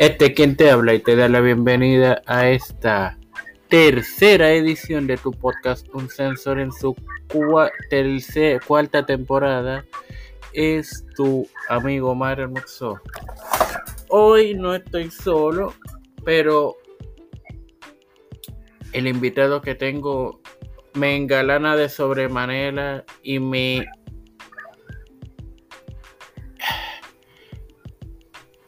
Este quien te habla y te da la bienvenida a esta tercera edición de tu podcast Un Sensor en su cuarta temporada es tu amigo Mario Hermoso. Hoy no estoy solo, pero el invitado que tengo me engalana de sobremanera y me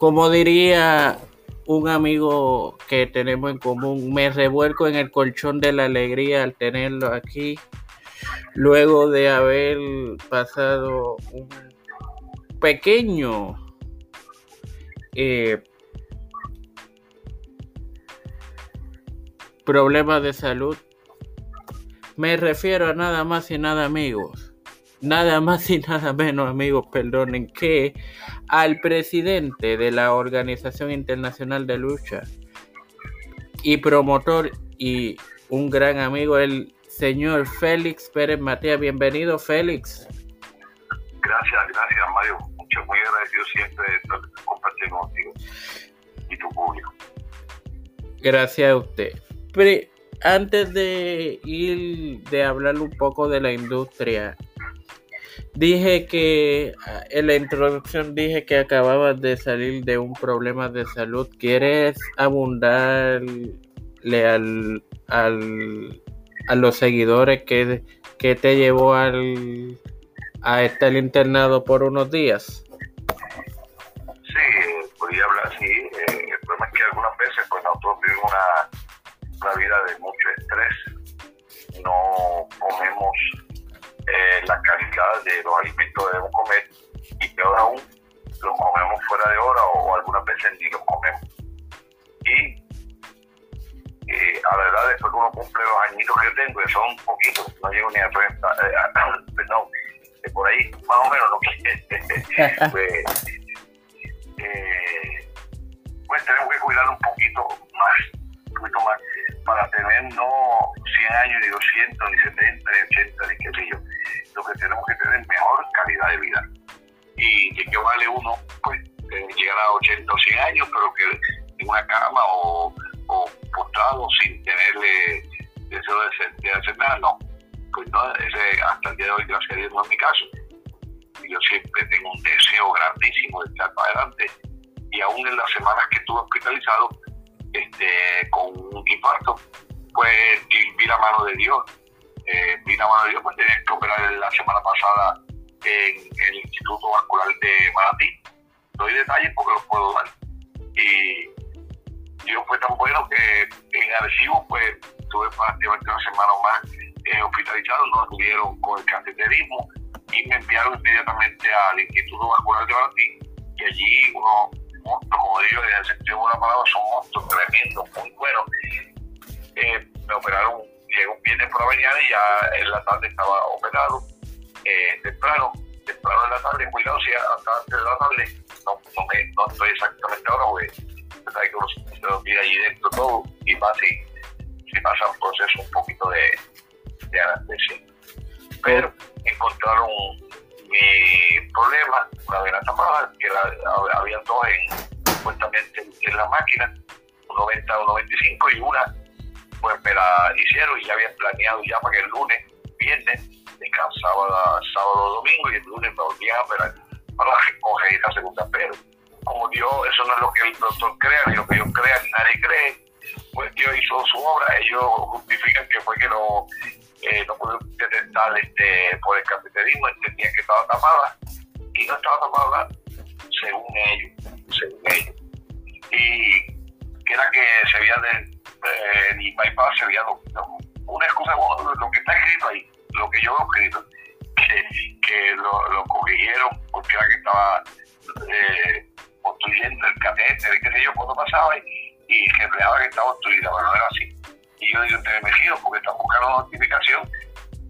como diría un amigo que tenemos en común, me revuelco en el colchón de la alegría al tenerlo aquí, luego de haber pasado un pequeño eh, problema de salud. Me refiero a nada más y nada amigos nada más y nada menos, amigos, perdonen, que al presidente de la Organización Internacional de Lucha y promotor y un gran amigo, el señor Félix Pérez Matías. Bienvenido, Félix. Gracias, gracias, Mario. Mucho, muy agradecido siempre de compartir contigo y tu público. Gracias a usted. Pero antes de ir de hablar un poco de la industria, Dije que ah, en la introducción dije que acababas de salir de un problema de salud. ¿Quieres abundarle al, al, a los seguidores que, que te llevó al, a estar internado por unos días? Sí, podría hablar así. Eh, el problema es que algunas veces pues nosotros vivimos una, una vida de mucho estrés. No comemos eh, la calidad de los alimentos que debemos comer y peor aún, los comemos fuera de hora o, algunas veces ni los comemos. Y eh, a la verdad, después que uno cumple los añitos que yo tengo, que son poquitos, no llego ni a 30, eh, perdón, por ahí, más o menos, ¿no? pues, eh, pues tenemos que cuidar un poquito más, un poquito más, para tener no 100 años, ni 200, ni 70, ni 80, ni qué sé yo lo que tenemos que tener mejor calidad de vida. Y de que vale uno, pues, llegar a 80 o 100 años, pero que en una cama o, o postrado sin tenerle deseo de, hacer nada, no. Pues no, ese, hasta el día de hoy, gracias a Dios, no es mi caso. Yo siempre tengo un deseo grandísimo de estar para adelante. Y aún en las semanas que estuve hospitalizado, este, con un infarto, pues vi la mano de Dios eh, Dina Dios pues tenía que operar la semana pasada en el Instituto Vascular de Manatí. Doy detalles porque los puedo dar. Y Dios fue tan bueno que en Arecibo pues tuve prácticamente una semana más eh, hospitalizado, no estuvieron con el cateterismo y me enviaron inmediatamente al Instituto Vascular de Manatí y allí unos monstruos, como digo, en el sentido de la palabra, son monstruos tremendos, muy buenos. Eh, me operaron llegó un viernes por la mañana y ya en la tarde estaba operado, eh, temprano, temprano en la tarde, cuidado si hasta antes de la tarde, no, no, me, no estoy exactamente ahora, porque sabes que uno se pide allí dentro todo y más si, si pasa un proceso un poquito de, de anestesia. Pero encontraron mi problema, una vena tapada, que la, había dos en, supuestamente en la máquina, un 90 o 95 y una pues me la hicieron y ya habían planeado ya para que el lunes, viernes, descansaba sábado, domingo y el lunes me volvían a operar para recoger la segunda. Pero como Dios, eso no es lo que el doctor crea, ni lo que yo crea, ni nadie cree, pues Dios hizo su obra, ellos justifican que fue que no, eh, no pudieron detectar este, por el cateterismo, entendían que estaba tapada y no estaba tapada según ellos, según ellos. Y que era que se había de, eh, y bypass se había una excusa, lo que está escrito ahí, lo que yo he escrito, que, que lo, lo, corrigieron porque era que estaba eh, construyendo el catéter, qué sé yo, cuando pasaba y, y reflejaba que estaba obstruida, pero no era así. Y yo digo, te me giro porque están buscando una notificación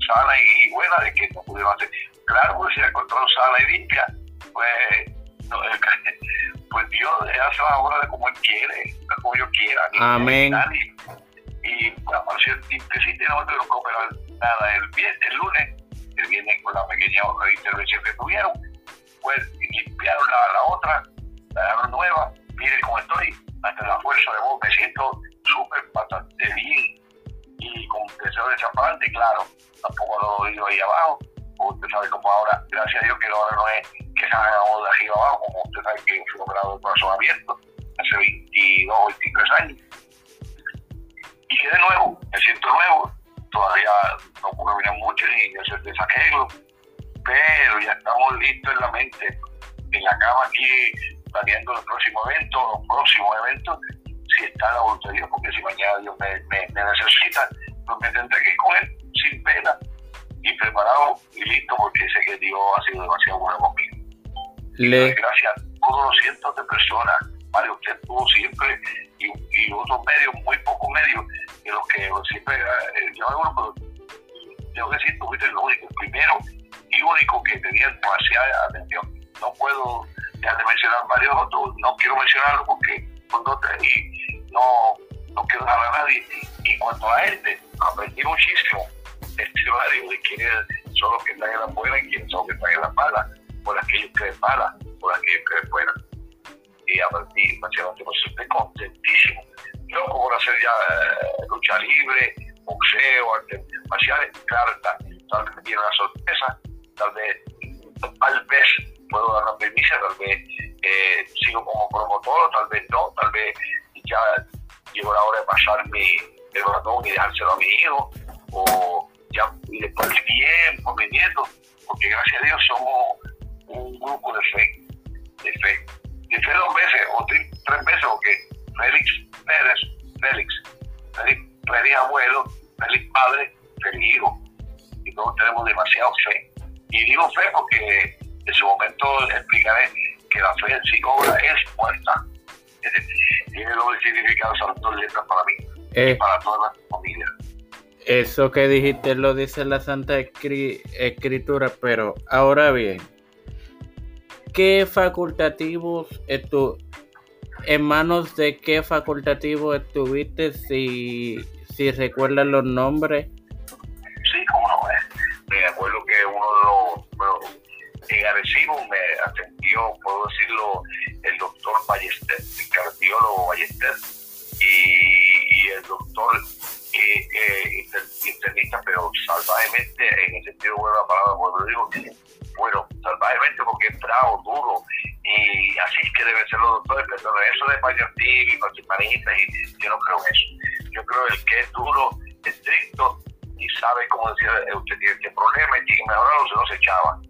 sana y, buena de que no pudieron hacer. Claro, pues si la encontraron sana y limpia, pues, no, pues Dios hace la obra de como Él quiere, como yo quiera. Amén. Y bueno, si sí no tengo que operar nada el, viernes, el lunes, el viernes con la pequeña intervención que tuvieron, pues limpiaron la, la otra, la dejaron nueva, mire cómo estoy, ante la fuerza de voz me siento súper bastante bien deseo de chapante, claro, tampoco lo digo ahí abajo, usted sabe cómo ahora, gracias a Dios que ahora no es que haga de arriba abajo, como usted sabe que fui operado de corazón abierto hace 22 o 23 años. Y que de nuevo, me siento nuevo, todavía no puedo venir mucho ni hacer desarreglo, pero ya estamos listos en la mente, en la cama aquí, planeando el próximo evento, los próximos eventos, si está la voluntad de Dios, porque si mañana Dios me, necesita, tendré que ir con él sin pena y preparado y listo, porque sé que Dios ha sido demasiado bueno conmigo. Le... Gracias a todos los cientos de personas, Mario, usted tuvo siempre, y, y otros medios, muy pocos medios, de los que siempre, eh, yo pero tengo que decir, tú fuiste el único, primero y único que tenía demasiada atención. No puedo dejar de mencionar varios otros, no quiero mencionarlo porque son dos, tres y no, no quiero dejar a nadie. Y cuanto a este, aprendí muchísimo este barrio de quiénes son los que están en la buena y quiénes son los que están en la mala, por aquellos que ven mala, por aquellos que ven buena. Y aprendí, básicamente, pues estoy contentísimo. Loco por hacer ya eh, lucha libre, boxeo, artes marciales, claro, tal vez tiene una sorpresa, tal vez, tal vez puedo dar una permisa, tal vez eh, sigo como promotor, tal vez no, tal vez ya llegó la hora de pasar mi, el ratón y dejárselo a mi hijo, o ya y después de tiempo, mi nieto, porque gracias a Dios somos un grupo de fe, de fe, de fe dos veces o tres, veces, porque Félix Pérez, Félix, Félix, Félix abuelo, Félix padre, Félix hijo, y todos tenemos demasiado fe. Y digo fe porque en su momento explicaré que la fe en sí cobra es muerta. Tiene doble significado esas dos letras para mí y eh. para toda la familia. Eso que dijiste lo dice la Santa Escritura, pero ahora bien, ¿qué facultativos estu en manos de qué facultativos estuviste si, si recuerdas los nombres? Sí, como no, eh. me acuerdo que uno de los, bueno, en Arecibo me atendió, puedo decirlo, el doctor Ballester, el cardiólogo Ballester, y doctor eh, internista, pero salvajemente, en el sentido de la palabra, cuando digo, bueno, salvajemente porque es bravo, duro, y así que deben ser los doctores, pero eso de paliativos y participanistas, y yo no creo en eso. Yo creo el que es duro, estricto, y sabe cómo decir, eh, usted tiene este problema y tiene que mejorarlo, se no se echaba.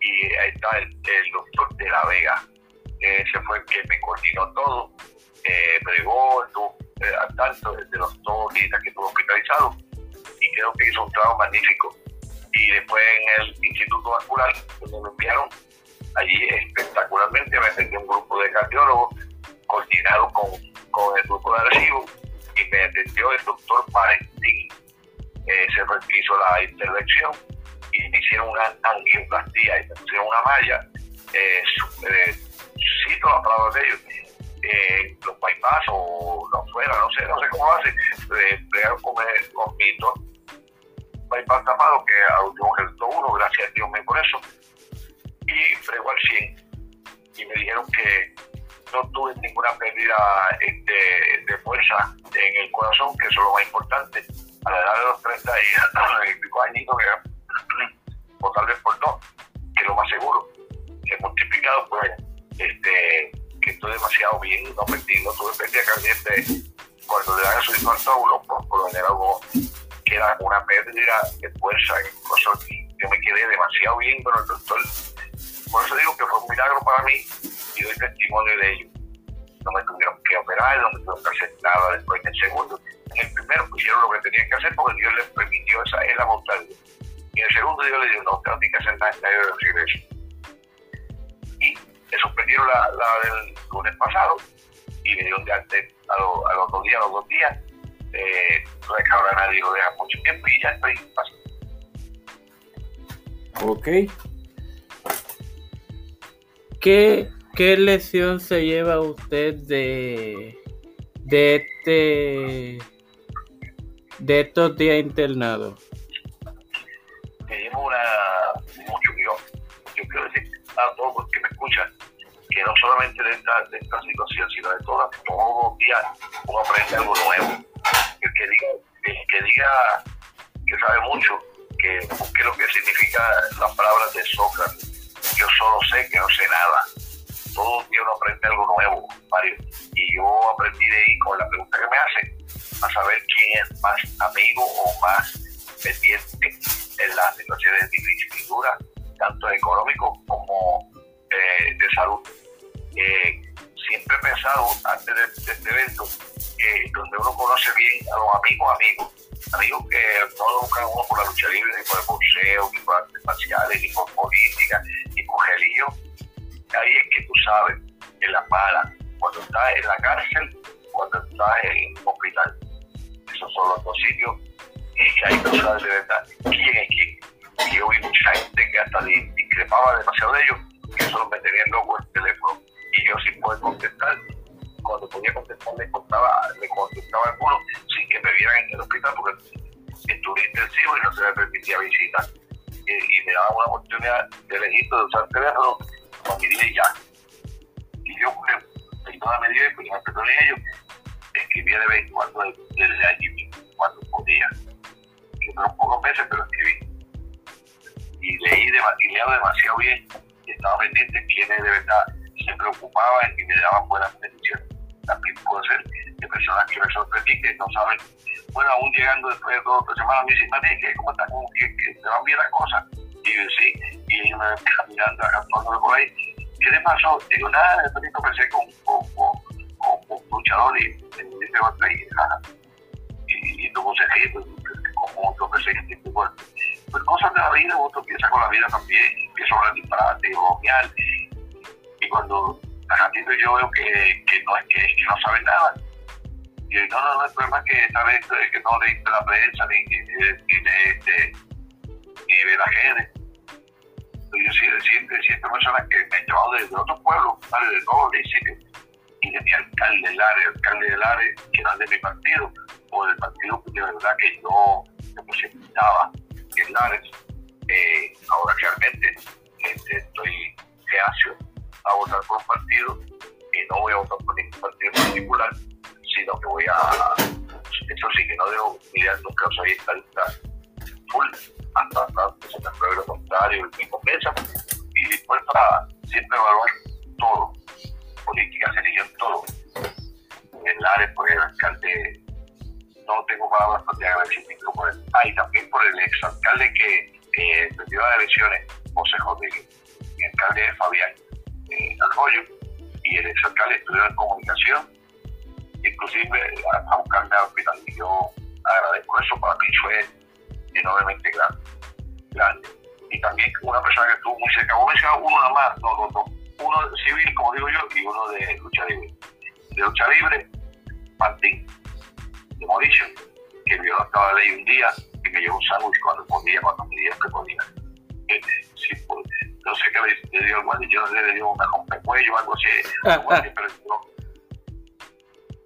Y ahí está el, doctor de la Vega, ese fue el que me coordinó todo, eh, bregó, eh, al tanto de los dos días que estuvo hospitalizado y creo que hizo un trabajo magnífico. Y después en el Instituto Vascular, donde me enviaron allí espectacularmente, me atendió un grupo de cardiólogos coordinado con, con el grupo de Arecibo y me atendió el doctor Valentín. Eh, se hizo la intervención y me hicieron una angioplastía y me pusieron una malla. Eh, eh, cito las palabras de ellos eh, los bypass o lo fuera, no sé, no sé cómo hace, eh, con, con mi dos bypass tapado que último resultó uno, gracias a Dios me por eso, y fregó al 100 y me dijeron que no tuve ninguna pérdida este, de fuerza en el corazón, que eso es lo más importante, a la edad de los 30 y pico añitos, o tal vez por dos, que es lo más seguro, que multiplicado pues este que estoy demasiado bien, no perdí, tuve pérdida caliente cuando le dan su infarto a uno, por, por lo general que era una pérdida de fuerza corazón. Yo me quedé demasiado bien con el doctor. Por eso digo que fue un milagro para mí y doy testimonio de ello. No me tuvieron que operar, no me tuvieron que hacer nada después en el segundo. En el primero pusieron lo que tenían que hacer porque Dios les permitió esa es la voluntad Y en el segundo Dios le dijo, no, no tiene que hacer nada, nadie debe decir eso me suspendieron la, la, del lunes pasado y me dieron de antes a, lo, a, los dos días, a los dos días. Eh, no es que ahora nadie lo deja mucho tiempo y ya estoy pasando. Ok. ¿Qué, ¿Qué lesión se lleva usted de, de este de estos días internados? Me llevo una mucho yo, yo quiero decir a todos los que me escuchan que no solamente de esta, de esta situación, sino de todas, todos los días uno aprende algo nuevo. El que diga, el que diga que sabe mucho, que busque lo que significa las palabras de Sócrates. Yo solo sé que no sé nada. Todos los días uno aprende algo nuevo, Mario. Y yo aprendí de ahí con la pregunta que me hacen, a saber quién es más amigo o más pendiente en las situaciones difíciles y duras, tanto económicos como eh, de salud. Eh, siempre he pensado, antes de, este evento, que donde uno conoce bien a los amigos, amigos, amigos que no buscan uno por la lucha libre, ni por el boxeo, ni por artes marciales, ni por política, ni por religión. Ahí es que tú sabes, en la mala, cuando estás en la cárcel, cuando estás en un hospital. Esos son los dos sitios y ahí tú sabes de verdad quién es quién. Y yo vi mucha gente que hasta discrepaba demasiado de ellos, que solo me tenían loco el teléfono y yo sin poder contestar. Cuando podía contestar, le contestaba, le contestaba alguno sin que me vieran en el hospital porque estuve intensivo y no se me permitía visita. Y, me daba una oportunidad de elegir de usar el teléfono, lo miré ya. Y yo, pues, en toda medida, pues me perdoné ellos, escribía de vez en cuando desde allí cuando podía. Que fueron pocos meses, pero escribí. Y leí y leo demasiado bien y estaba pendiente quienes de verdad se preocupaban y me daban buenas bendiciones. También puedo ser de personas que me sorprendí que no saben, bueno, aún llegando después de dos o tres semanas, me dicen, que como está como que, que te van bien las cosas. Y yo, sí, y me están mirando acá por ahí. ¿Qué le pasó? Digo, nada, de repente empecé con, con, con, con, luchador y me dice, y, y tuvo ríe, como otro que pues, pues cosas de la vida, otro piensa con la vida también, empieza a hablar disparate, bromear, y cuando a ratito yo veo que, que no es que, que no sabe nada, y no, no, no, el problema es que esta vez que no leíste la prensa ni, ni, ni, ni de la gente. Yo sí, siempre, siempre personas que me han llevado desde otros pueblos, de todos los y de mi alcalde del área, alcalde del área, que es de mi partido, o del partido de verdad que yo representaba, que es Lares. Eh, ahora realmente este, estoy reacio a votar por un partido y no voy a votar por ningún partido en particular, sino que voy a, eso sí que no debo mirar nunca, soy estadista full, hasta, que se me pruebe lo contrario y me convenza, y después para siempre evaluar todo, política, religión, todo. En Lares, por el alcalde, no tengo palabras para agradecimiento por él. Ah, y también por el exalcalde que, que perdió las elecciones, José Rodríguez, el alcalde Fabián eh, Arroyo, y el exalcalde estuvieron en comunicación, inclusive a, buscarme al hospital. Y yo agradezco eso, para mí fue enormemente grande. grande. Y también una persona que estuvo muy cerca, vos mencionas uno nada más, no, no, no, uno civil, como digo yo, y uno de lucha libre. De lucha libre, Martín, de Mauricio, que yo estaba ley un día y me llevó un sándwich cuando podía, cuando me que podía. Eh, pues, no sé qué le, dio el yo le dio una cuello o algo así, pero no.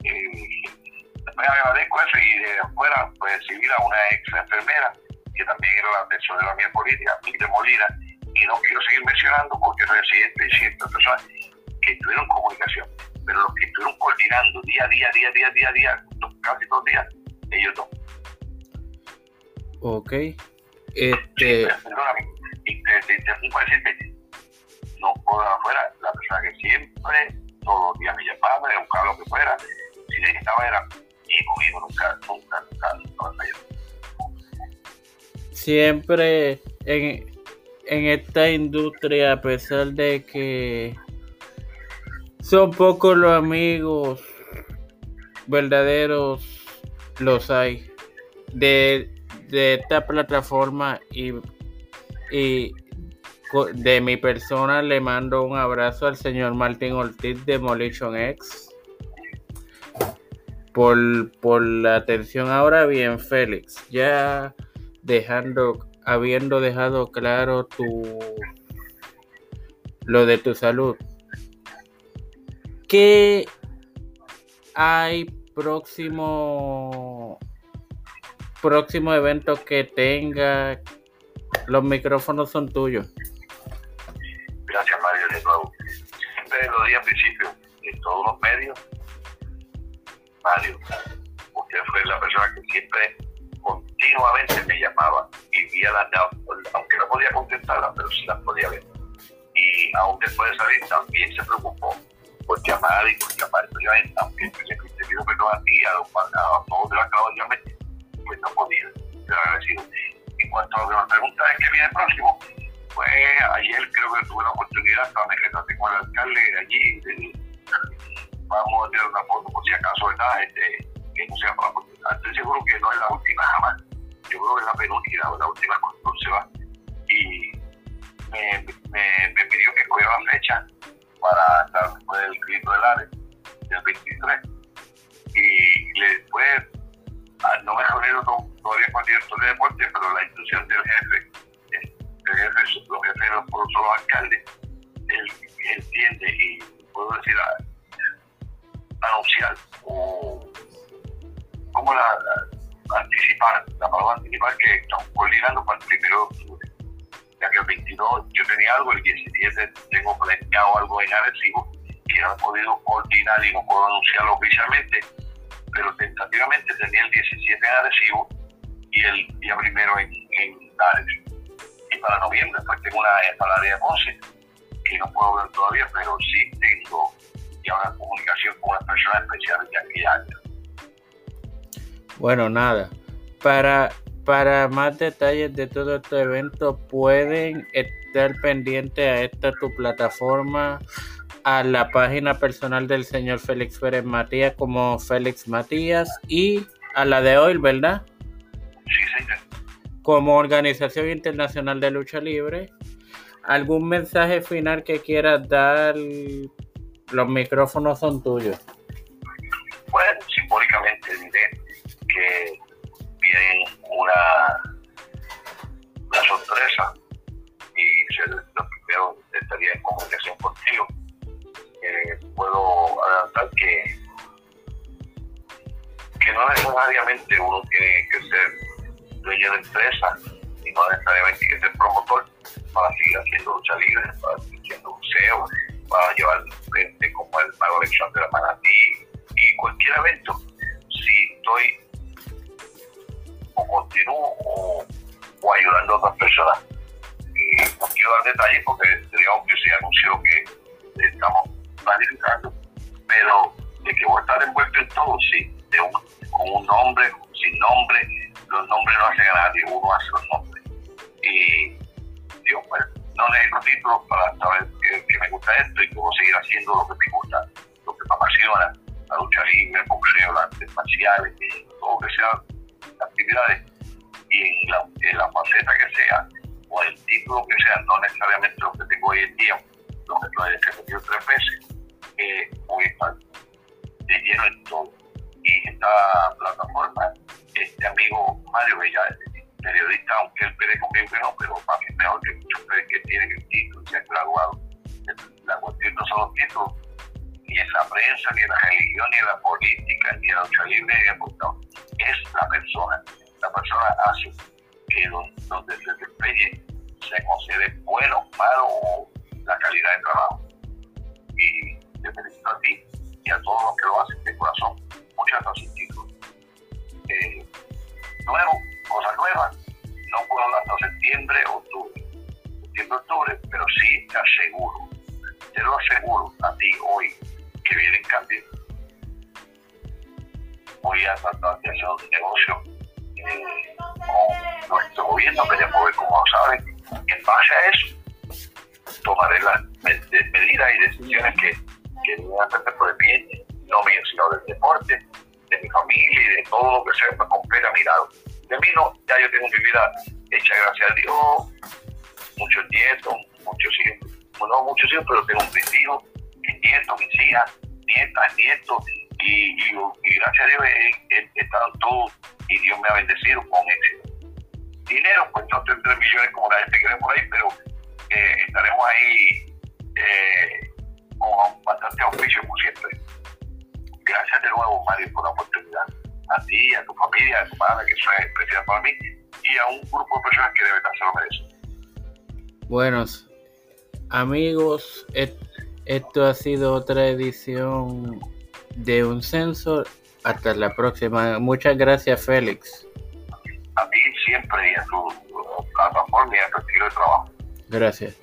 Y después agradezco eso y de afuera, pues recibir a una ex enfermera que también era la tesorera mía política, de Molina, y no quiero seguir mencionando porque residentes y ciertas personas que tuvieron comunicación, pero los que estuvieron coordinando día a día, día a día, día a día, casi dos días, ellos no. Ok. Este. perdóname, te, te, te, decirte, no puedo afuera, la persona que siempre, todos los días me llamaba, me buscaba lo que fuera, si necesitaba era hijo, hijo, nunca, nunca, nunca, nunca, nunca. Siempre en, en esta industria, a pesar de que son pocos los amigos verdaderos, los hay. De, de esta plataforma y, y de mi persona le mando un abrazo al señor Martín Ortiz de Demolition X por, por la atención. Ahora bien, Félix, ya dejando habiendo dejado claro tu lo de tu salud. ¿Qué hay próximo próximo evento que tenga? Los micrófonos son tuyos. Gracias Mario de nuevo. siempre lo dije al principio, en todos los medios, Mario, usted fue la persona que siempre continuamente me llamaba y vía las aunque no podía contestarla, pero sí las podía ver. Y aún después de salir también se preocupó por llamar y por llamar. Entonces, aunque te pido perdón a ti, a, los, de la llamar, pues no podía. Te agradecido. En cuanto a la pregunta de qué viene el próximo, pues ayer creo que tuve la oportunidad, me retraté con el alcalde de allí, de, vamos a tener una foto por si acaso, ¿verdad? Este, que no sea para Estoy seguro que no es la última jamás. Yo creo que es la penúltima o la última cuando se va. Y me, me, me pidió que cogiera la fecha para estar después del grito del ARE, del 23. Y después, ah, no me reunido todavía con el director de anticipar, la palabra anticipar que estamos coordinando para el primero de octubre. Ya que el 22 yo tenía algo, el 17 tengo planeado algo en Arecibo, que no he podido coordinar y no puedo anunciarlo oficialmente, pero tentativamente tenía el 17 en Arecibo y el día primero en, en Y para noviembre, pues tengo una para la área de que no puedo ver todavía, pero sí tengo y ahora comunicación con las personas especiales de aquella área. Bueno, nada. Para, para más detalles de todo este evento, pueden estar pendientes a esta tu plataforma, a la página personal del señor Félix Pérez Matías como Félix Matías y a la de hoy, ¿verdad? Sí, señor. Como Organización Internacional de Lucha Libre. ¿Algún mensaje final que quieras dar? Los micrófonos son tuyos. Estamos planificando, pero de que voy a estar envuelto en todo, sí, de un, con un nombre, sin nombre, los nombres no hacen a nadie, uno hace los nombres. Y digo, pues, no necesito títulos para saber que, me gusta esto y puedo seguir haciendo lo que me gusta, lo que me apasiona, la lucha libre, el boxeo, las artes marciales, todo que sea actividades y en la, en la faceta que sea o el título que sea, no necesariamente lo que tengo hoy en día, que lo he defendido tres veces, a estar de lleno en todo. Y esta plataforma, este amigo Mario Bella, periodista, aunque él pide conmigo que no, pero para mí mejor que muchos que tienen el título se han graduado. La cuestión no son los títulos, ni en la prensa, ni en la religión, ni en la política, ni en la lucha libre, ni en el Es la persona. La persona hace que donde, se desempeñe se considere bueno, malo o la calidad de trabajo. Y te felicito a ti y a todos los que lo hacen de corazón. Muchas gracias, chicos. Eh, nuevo, cosas nuevas. No puedo hablar hasta septiembre, octubre. Septiembre, octubre, pero sí te aseguro, te lo aseguro a ti hoy, que vienen cambios. Voy a tratar de hacer un negocio eh, con nuestro gobierno, que ya ver como saben. En base a eso, tomaré las medidas y decisiones que, que deben hacer por el bien, no mío, sino del deporte, de mi familia y de todo lo que sea para comprar a. De mí no, ya yo tengo mi vida hecha, gracias a Dios, muchos nietos, muchos hijos, no muchos hijos, pero tengo un hijo mis nietos, mis hijas, nietas, nietos, y, gracias a Dios he, estado todos y Dios me ha bendecido con éxito. Dinero, pues no tendré millones como la gente cree por ahí, pero eh, estaremos ahí eh, con bastante auspicio, como siempre. Gracias de nuevo, Mario, por la oportunidad. A ti, a tu familia, a tu padre, que eso es especial para mí, y a un grupo de personas que de verdad se lo merecen. Buenos amigos, Esto ha sido otra edición de Un Censo. Hasta la próxima. Muchas gracias, Félix. A ti siempre y en tu plataforma y en tu estilo de trabajo. Gracias.